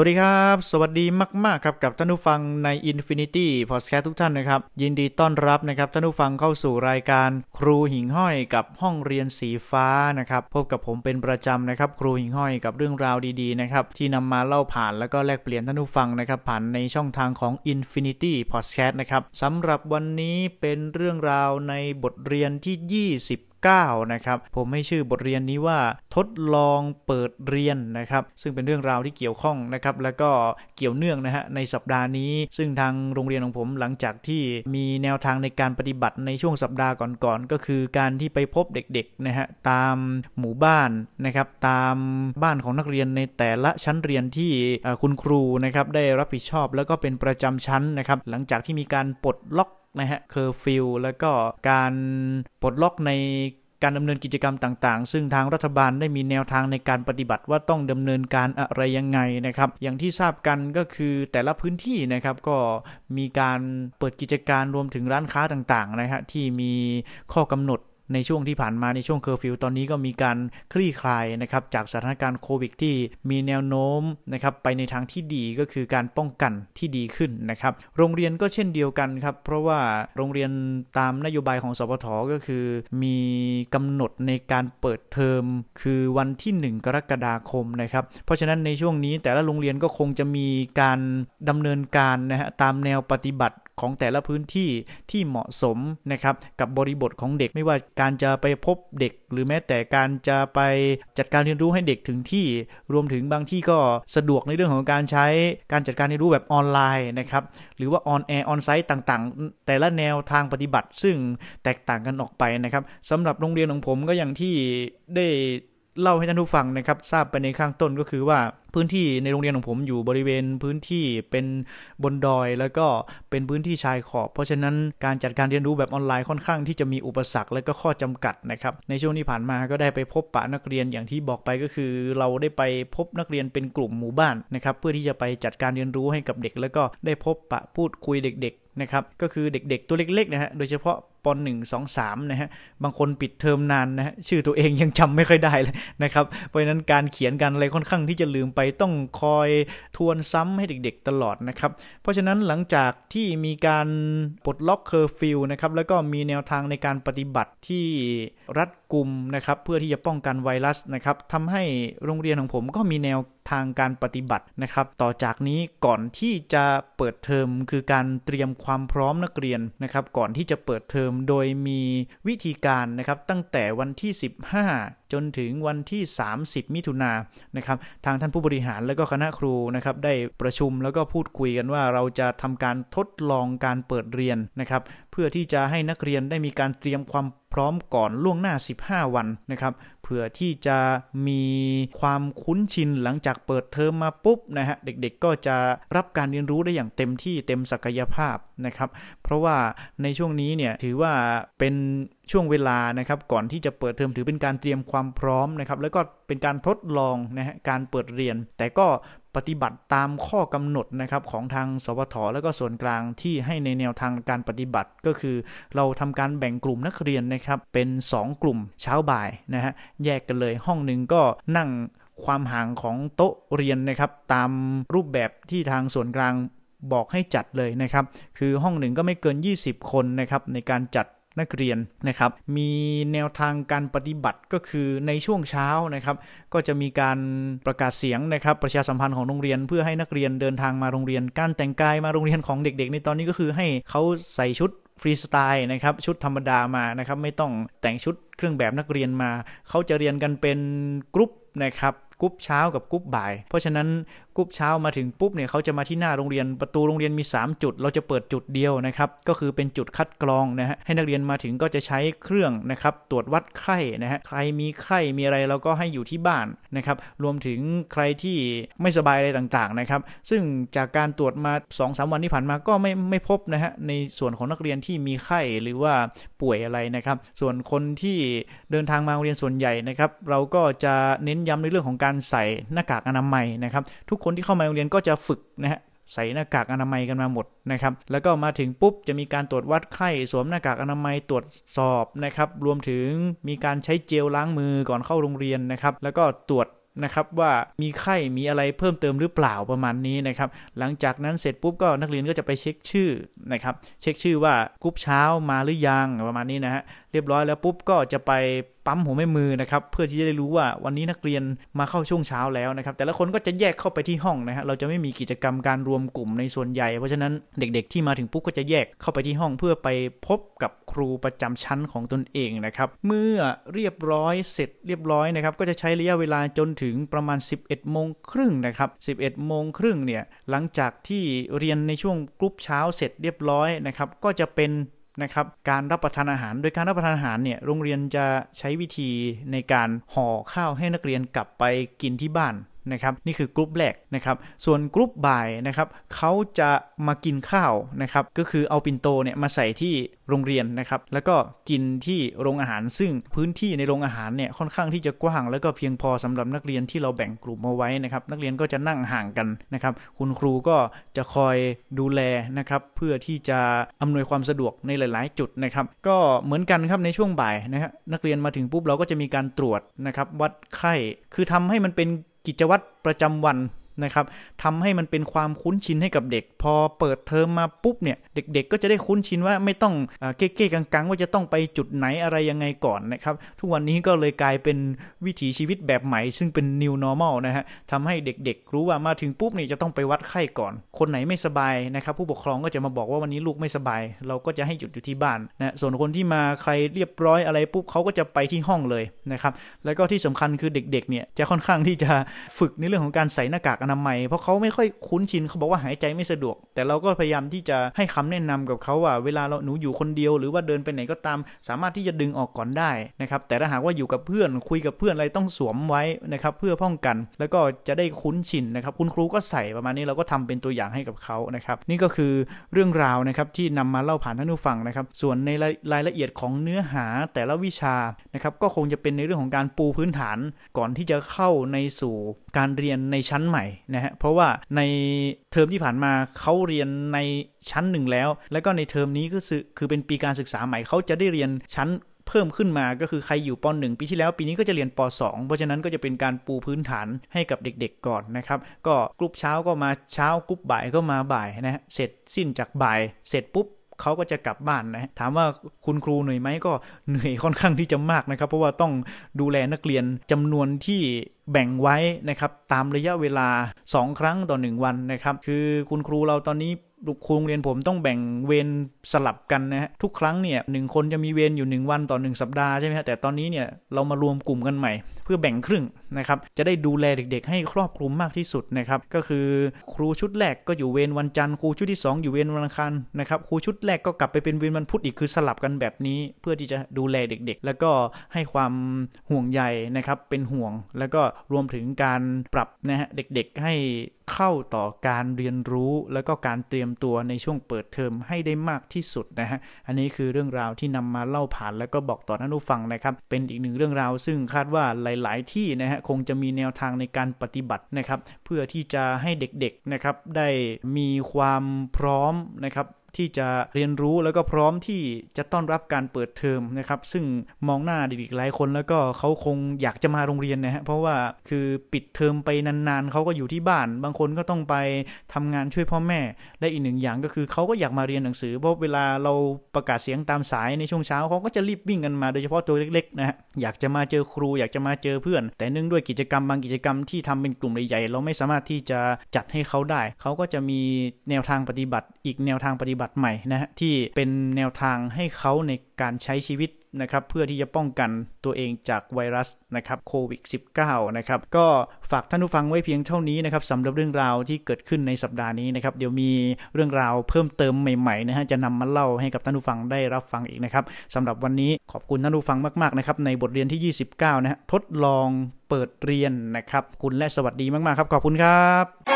วัสดีครับ สวัสดีมากๆครับกับท่านผู้ฟังใน Infinity Podcast ทุกท่านนะครับ ยินดีต้อนรับนะครับท่านผู้ฟังเข้าสู่รายการครูหิ่งห้อยกับห้องเรียนสีฟ้านะครับพบกับผมเป็นประจำนะครับ ครูหิ่งห้อยกับเรื่องราวดีๆนะครับที่นำมาเล่าผ่านแล้วก็แลกเปลี่ยนท่านผู้ฟังนะครับผ่านในช่องทางของ Infinity Podcast นะครับสำหรับวันนี้เป็นเรื่องราวในบทเรียนที่20 9นะครับผมให้ชื่อบทเรียนนี้ว่าทดลองเปิดเรียนนะครับ ซึ่งเป็นเรื่องราวที่เกี่ยวข้องนะครับ แล้วก็เกี่ยวเนื่องนะฮะในสัปดาห์นี้ ซึ่งทางโรงเรียนของผมหลังจากที่มีแนวทางในการปฏิบัติในช่วงสัปดาห์ก่อนๆก็คือการที่ไปพบเด็กๆนะฮะตามหมู่บ้านนะครับตามบ้านของนักเรียนในแต่ละชั้นเรียนที่คุณครูนะครับได้รับผิดชอบแล้วก็เป็นประจำชั้นนะครับ หลังจากที่มีการปลดล็อก นะฮะ เคอร์ฟิวแล้วก็การปลดล็อกในการดำเนินกิจกรรมต่างๆ ซึ่งทางรัฐบาลได้มีแนวทางในการปฏิบัติว่าต้องดำเนินการอะไรยังไงนะครับ อย่างที่ทราบกันก็คือแต่ละพื้นที่นะครับก็มีการเปิดกิจการรวมถึงร้านค้าต่างๆนะฮะที่มีข้อกำหนด ในช่วงที่ผ่านมาในช่วงเคอร์ฟิวตอนนี้ก็มีการคลี่คลายนะครับจากสถานการณ์โควิดที่มีแนวโน้มนะครับไปในทางที่ดีก็คือการป้องกันที่ดีขึ้นนะครับ โรงเรียนก็เช่นเดียวกันครับ เพราะว่าโรงเรียนตามนโยบายของสพทก็คือ มีกำหนดในการเปิดเทอมคือวันที่ 1 กรกฎาคมนะครับ เพราะฉะนั้นในช่วงนี้แต่ละโรงเรียนก็คงจะมีการดำเนินการนะฮะตามแนวปฏิบัติ ของแต่ละพื้นที่ที่เหมาะสมนะครับกับบริบทของเด็กไม่ว่าการจะไปพบเด็ก หรือแม้แต่การจะไปจัดการเรียนรู้ให้เด็กถึงที่รวมถึงบางที่ก็สะดวกในเรื่องของการใช้การจัดการเรียนรู้แบบออนไลน์นะครับหรือว่า on air on site ต่างๆ แต่ละแนวทางปฏิบัติ ซึ่งแตกต่างกันออกไปนะครับสำหรับโรงเรียนของผมก็อย่างที่ได้เล่าให้ท่านผู้ฟังนะครับ ทราบไปในข้างต้นก็คือว่า พื้นที่ในโรงเรียนของผมอยู่บริเวณพื้นที่เป็นบนดอย แล้วก็เป็นพื้นที่ชายขอบ เพราะฉะนั้นการจัดการเรียนรู้แบบออนไลน์ค่อนข้างที่จะมีอุปสรรคและก็ข้อจำกัดนะครับในช่วงที่ผ่านมาก็ได้ไปพบปะนักเรียนอย่างที่บอกไปก็คือ เราได้ไปพบนักเรียนเป็นกลุ่มหมู่บ้านนะครับเพื่อที่จะไปจัดการเรียนรู้ให้กับเด็ก แล้วก็ได้พบปะพูดคุยเด็กๆนะครับก็คือเด็กๆตัวเล็กๆนะฮะโดยเฉพาะป .1 2 3นะฮะบางคนปิดเทอมนานนะฮะชื่อตัวเองยังจำไม่ค่อยได้เลยนะครับเพราะฉะนั้นการเขียนกันอะไรค่อนข้างที่จะลืมไปต้องคอยทวนซ้ำให้เด็กๆตลอดนะครับ เพราะฉะนั้นหลังจากที่มีการปลดล็อกเคอร์ฟิวนะครับแล้วก็มีแนวทางในการปฏิบัติที่รัดกุมนะครับเพื่อที่จะป้องกันไวรัสนะครับทำให้โรงเรียนของผมก็มีแนว ทางการปฏิบัตินะครับ ต่อจากนี้ก่อนที่จะเปิดเทอมคือการเตรียมความพร้อมนักเรียนนะครับ ก่อนที่จะเปิดเทอมโดยมีวิธีการนะครับตั้งแต่วันที่ 15 จนถึงวันที่ 30 มิถุนายนนะครับ ทางท่านผู้บริหารและก็คณะครูนะครับ ได้ประชุมแล้วก็พูดคุยกันว่าเราจะทำการทดลองการเปิดเรียนนะครับ เพื่อที่จะให้นักเรียนได้มีการเตรียมความพร้อมก่อนล่วงหน้า 15 วันนะครับ เผื่อที่จะมีความคุ้นชินหลังจากเปิดเทอมมาปุ๊บนะฮะเด็กๆก็จะรับการเรียนรู้ได้อย่างเต็มที่เต็มศักยภาพนะครับ เพราะว่าในช่วงนี้เนี่ยถือว่าเป็นช่วงเวลานะครับก่อนที่จะเปิดเทอมถือเป็นการเตรียมความพร้อมนะครับแล้วก็เป็นการทดลองนะฮะการเปิดเรียน แต่ก็ ปฏิบัติตามข้อกำหนดนะครับของทางสวทแล้วก็ส่วนกลางที่ให้ในแนวทางการปฏิบัติก็คือ เราทำการแบ่งกลุ่มนักเรียนนะครับเป็น 2 กลุ่มเช้าบ่ายนะฮะแยกกันเลยห้องหนึ่งก็นั่งความห่างของโต๊ะเรียนนะครับตามรูปแบบที่ทางส่วนกลางบอกให้จัดเลยนะครับ คือห้องหนึ่งก็ไม่เกิน 20 คนนะครับในการจัด นักเรียนนะครับ มีแนวทางการปฏิบัติก็คือในช่วงเช้านะครับ ก็จะมีการประกาศเสียงนะครับ ประชาสัมพันธ์ของโรงเรียนเพื่อให้นักเรียนเดินทางมาโรงเรียน การแต่งกายมาโรงเรียนของเด็ก ๆ ในตอนนี้ก็คือให้เขาใส่ชุดฟรีสไตล์นะครับชุดธรรมดามานะครับไม่ต้องแต่งชุดเครื่องแบบนักเรียนมา เขาจะเรียนกันเป็นกรุ๊ปนะครับกรุ๊ปเช้ากับกรุ๊ปบ่าย เพราะฉะนั้น กรุ๊ปเช้ามาถึงปุ๊บเนี่ยเขาจะมาที่หน้าโรงเรียนประตูโรงเรียนมี 3 จุด เราจะเปิดจุดเดียวนะครับ ก็คือเป็นจุดคัดกรองนะฮะให้นักเรียนมาถึงก็จะใช้เครื่องนะครับตรวจวัดไข้นะฮะใครมีไข้มีอะไรเราก็ให้อยู่ที่บ้านนะครับรวมถึงใครที่ไม่สบายอะไรต่างๆนะครับ ซึ่งจากการตรวจมา2สวันที่ผ่านมาก็ไม่ไม่พบนะฮะในส่วนของนักเรียนที่มีไข้หรือว่าป่วยอะไรนะครับ ส่วนคนที่เดินทางมาโรงเรียนส่วนใหญ่นะครับ เราก็จะเน้นย้ำในเรื่องของการใส่หน้ากากอนามัยนะครับ ทุกคนที่เข้ามาโรงเรียนก็จะฝึกนะฮะใส่หน้ากากอนามัยกันมาหมดนะครับ แล้วก็มาถึงปุ๊บจะมีการตรวจวัดไข้สวมหน้ากากอนามัยตรวจสอบนะครับ รวมถึงมีการใช้เจลล้างมือก่อนเข้าโรงเรียนนะครับ แล้วก็ตรวจนะครับว่ามีไข้มีอะไรเพิ่มเติมหรือเปล่าประมาณนี้นะครับ หลังจากนั้นเสร็จปุ๊บก็นักเรียนก็จะไปเช็คชื่อนะครับ เช็คชื่อว่ากรุ๊ปเช้ามาหรือยังประมาณนี้นะฮะ รียบร้อยแล้วปุ๊บก็จะไปปั๊มหัวแม่มือนะครับเพื่อที่จะได้รู้ว่าวันนี้นักเรียนมาเข้าช่วงเช้าแล้วนะครับแต่ละคนก็จะแยกเข้าไปที่ห้องนะฮะเราจะไม่มีกิจกรรมการรวมกลุ่มในส่วนใหญ่ เพราะฉะนั้นเด็กๆที่มาถึงปุ๊บก็จะแยกเข้าไปที่ห้องเพื่อไปพบกับครูประจำชั้นของตนเองนะครับเมื่อเรียบร้อยเสร็จเรียบร้อยนะครับก็จะใช้ระยะเวลาจนถึงประมาณ 11โมงครึ่งนะครับ11โมงครึ่งเนี่ยหลังจากที่เรียนในช่วงกรุ๊ปเช้าเสร็จเรียบร้อยนะครับก็จะเป็น นะครับการรับประทานอาหาร โดยการรับประทานอาหารเนี่ยโรงเรียนจะใช้วิธีในการห่อข้าวให้นักเรียนกลับไปกินที่บ้าน นะครับนี่คือกรุ๊ปแรกนะครับส่วนกรุ๊ปบ่ายนะครับเขาจะมากินข้าวนะครับก็คือเอาปิ่นโตเนี่ยมาใส่ที่โรงเรียนนะครับแล้วก็กินที่โรงอาหาร ซึ่งพื้นที่ในโรงอาหารเนี่ยค่อนข้างที่จะกว้าง แล้วก็เพียงพอสำหรับนักเรียนที่เราแบ่งกลุ่มมาไว้นะครับนักเรียนก็จะนั่งห่างกันนะครับคุณครูก็จะคอยดูแลนะครับเพื่อที่จะอำนวยความสะดวกในหลาย ๆ จุดนะครับก็เหมือนกันครับในช่วงบ่ายนะครนักเรียนมาถึงปุ๊บเราก็จะมีการตรวจนะครับวัดไข้คือทำให้มันเป็น กิจวัตรประจำวัน นะครับทำให้มันเป็นความคุ้นชินให้กับเด็ก พอเปิดเทอมมาปุ๊บเนี่ยเด็ก ๆ ก็จะได้คุ้นชินว่าไม่ต้องเก๊ๆกังๆ ว่าจะต้องไปจุดไหนอะไรยังไงก่อนนะครับ ทุกวันนี้ก็เลยกลายเป็นวิถีชีวิตแบบใหม่ ซึ่งเป็น new normal นะฮะทำให้เด็กๆ รู้ว่ามาถึงปุ๊บเนี่ยจะต้องไปวัดไข้ก่อน คนไหนไม่สบายนะครับ ผู้ปกครองก็จะมาบอกว่าวันนี้ลูกไม่สบาย เราก็จะให้หยุดอยู่ที่บ้านนะส่วนคนที่มาใครเรียบร้อยอะไรปุ๊บเขาก็จะไปที่ห้องเลยนะครับแล้วก็ที่สำคัญคือเด็กๆเนี่ยจะค่อนข้างที่จะฝึกในเรื่องของการใส่หน้ากากอนามัย เพราะเขาไม่ค่อยคุ้นชินเขาบอกว่าหายใจไม่สะดวก แต่เราก็พยายามที่จะให้คำแนะนำกับเขาว่า เวลาเราหนูอยู่คนเดียว หรือว่าเดินไปไหนก็ตาม สามารถที่จะดึงออกก่อนได้นะครับแต่ถ้าหากว่าอยู่กับเพื่อนคุยกับเพื่อนอะไรต้องสวมไว้นะครับเพื่อป้องกัน แล้วก็จะได้คุ้นชินนะครับคุณครูก็ใส่ประมาณนี้เราก็ทำเป็นตัวอย่างให้กับเขานะครับนี่ก็คือเรื่องราวนะครับที่นำมาเล่าผ่านท่านผู้ฟังนะครับส่วนในรายละเอียดของเนื้อหาแต่ละวิชานะครับก็คงจะเป็นในเรื่องของการปูพื้นฐานก่อนที่จะเข้าในสู่การเรียนในชั้นใหม่นะฮะเพราะว่าในเทอมที่ผ่านมาเขาเรียนในชั้นหนึ่งแล้ว แล้วก็ในเทอมนี้ก็คือคือเป็นปีการศึกษาใหม่เขาจะได้เรียนชั้นเพิ่มขึ้นมาก็คือใครอยู่ป .1 ปีที่แล้วปีนี้ก็จะเรียนป .2 เพราะฉะนั้นก็จะเป็นการปูพื้นฐานให้กับเด็กๆก่อนนะครับ ก็กลุ่มเช้าก็มาเช้ากลุ่มบ่ายก็มาบ่ายนะฮะเสร็จสิ้นจากบ่าย เสร็จปุ๊บ เขาก็จะกลับบ้านนะถามว่าคุณครูเหนื่อยไหมก็เหนื่อยค่อนข้างที่จะมากนะครับ เพราะว่าต้องดูแลนักเรียนจำนวนที่แบ่งไว้นะครับตามระยะเวลา 2 ครั้งต่อ 1 วันนะครับ คือคุณครูเราตอนนี้ ครูโรงเรียนผมต้องแบ่งเวรสลับกันนะฮะทุกครั้งเนี่ยหนึ่งคนจะมีเวรอยู่ 1 วันต่อ 1 สัปดาห์ใช่ไหมฮะแต่ตอนนี้เนี่ยเรามารวมกลุ่มกันใหม่ เพื่อแบ่งครึ่งนะครับจะได้ดูแลเด็กๆ ให้ครอบคลุมมากที่สุดนะครับก็คือครูชุดแรกก็อยู่เวรวันจันทร์ครูชุดที่ 2 อยู่เวรวันอังคารนะครับครูชุดแรกก็กลับไปเป็นเวรวันพุธอีกคือสลับกันแบบนี้ เพื่อที่จะดูแลเด็ก ๆ แล้วก็ให้ความห่วงใยนะครับเป็นห่วงแล้วก็รวมถึงการปรับนะฮะเด็กๆให้เข้าต่อการเรียนรู้แล้วก็การเตรียมตัวในช่วงเปิดเทอมให้ได้มากที่สุดนะฮะอันนี้คือเรื่องราวที่นำมาเล่าผ่านแล้วก็บอกต่อท่านผู้ฟังนะครับ เป็นอีกหนึ่งเรื่องราว ซึ่งคาดว่าหลาย ๆ ที่นะฮะคงจะมีแนวทางในการปฏิบัตินะครับ เพื่อที่จะให้เด็ก ๆ นะครับได้มีความพร้อมนะครับ ที่จะเรียนรู้แล้วก็พร้อมที่จะต้อนรับการเปิดเทอมนะครับ ซึ่งมองหน้าเด็กๆหลายคนแล้วก็เขาคงอยากจะมาโรงเรียนนะฮะเพราะว่าคือปิดเทอมไปนานๆเขาก็อยู่ที่บ้าน บางคนก็ต้องไปทำงานช่วยพ่อแม่และอีกหนึ่งอย่างก็คือเขาก็อยากมาเรียนหนังสือ เพราะเวลาเราประกาศเสียงตามสายในช่วงเช้าเขาก็จะรีบวิ่งกันมาโดยเฉพาะตัวเล็กๆนะฮะอยากจะมาเจอครูอยากจะมาเจอเพื่อน แต่เนื่องด้วยกิจกรรมบางกิจกรรมที่ทำเป็นกลุ่มใหญ่ๆเราไม่สามารถที่จะจัดให้เขาได้ เขาก็จะมีแนวทางปฏิบัติ อีกแนวทางปฏิบัติใหม่นะฮะที่เป็นแนวทางให้เขาในการใช้ชีวิตนะครับเพื่อที่จะป้องกันตัวเองจากไวรัสนะครับโควิด -19 นะครับก็ฝากท่านผู้ฟังไว้เพียงเท่านี้นะครับสำหรับเรื่องราวที่เกิดขึ้นในสัปดาห์นี้นะครับเดี๋ยวมีเรื่องราวเพิ่มเติมใหม่ๆนะฮะจะนำมาเล่าให้กับท่านผู้ฟังได้รับฟังอีกนะครับสำหรับวันนี้ขอบคุณท่านผู้ฟังมากๆนะครับในบทเรียนที่ 29 นะฮะทดลองเปิดเรียนนะครับคุณและสวัสดีมากๆครับขอบคุณครับ